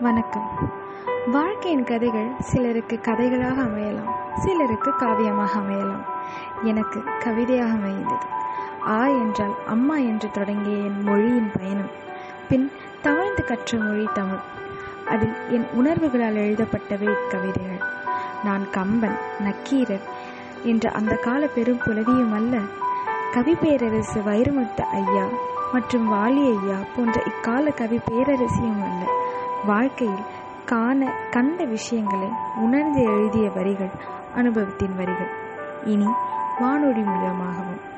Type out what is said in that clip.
வணக்கம். வாழ்க்கையின் கதைகள் சிலருக்கு கதைகளாக அமையலாம் சிலருக்கு காவியமாக அமையலாம். எனக்கு கவிதையாக அமைந்தது. ஆ என்றால் அம்மா என்று தொடங்கிய என் மொழியின் பயணம். பின் தாழ்ந்து கற்ற மொழி தமிழ். அதில் என் உணர்வுகளால் எழுதப்பட்டவை இக்கவிதைகள் நான் கம்பன் நக்கீரர் என்ற அந்த கால பெரும் புலவியும் அல்ல கவி பேரரசு வைரமுத்து ஐயா மற்றும் வாலி ஐயா போன்ற இக்கால கவி பேரரசியும் அல்ல. வாழ்க்கையில் காண கண்ட விஷயங்களை உணர்ந்து எழுதிய வரிகள் அனுபவத்தின் வரிகள். இனி வானொலி மூலமாகவும்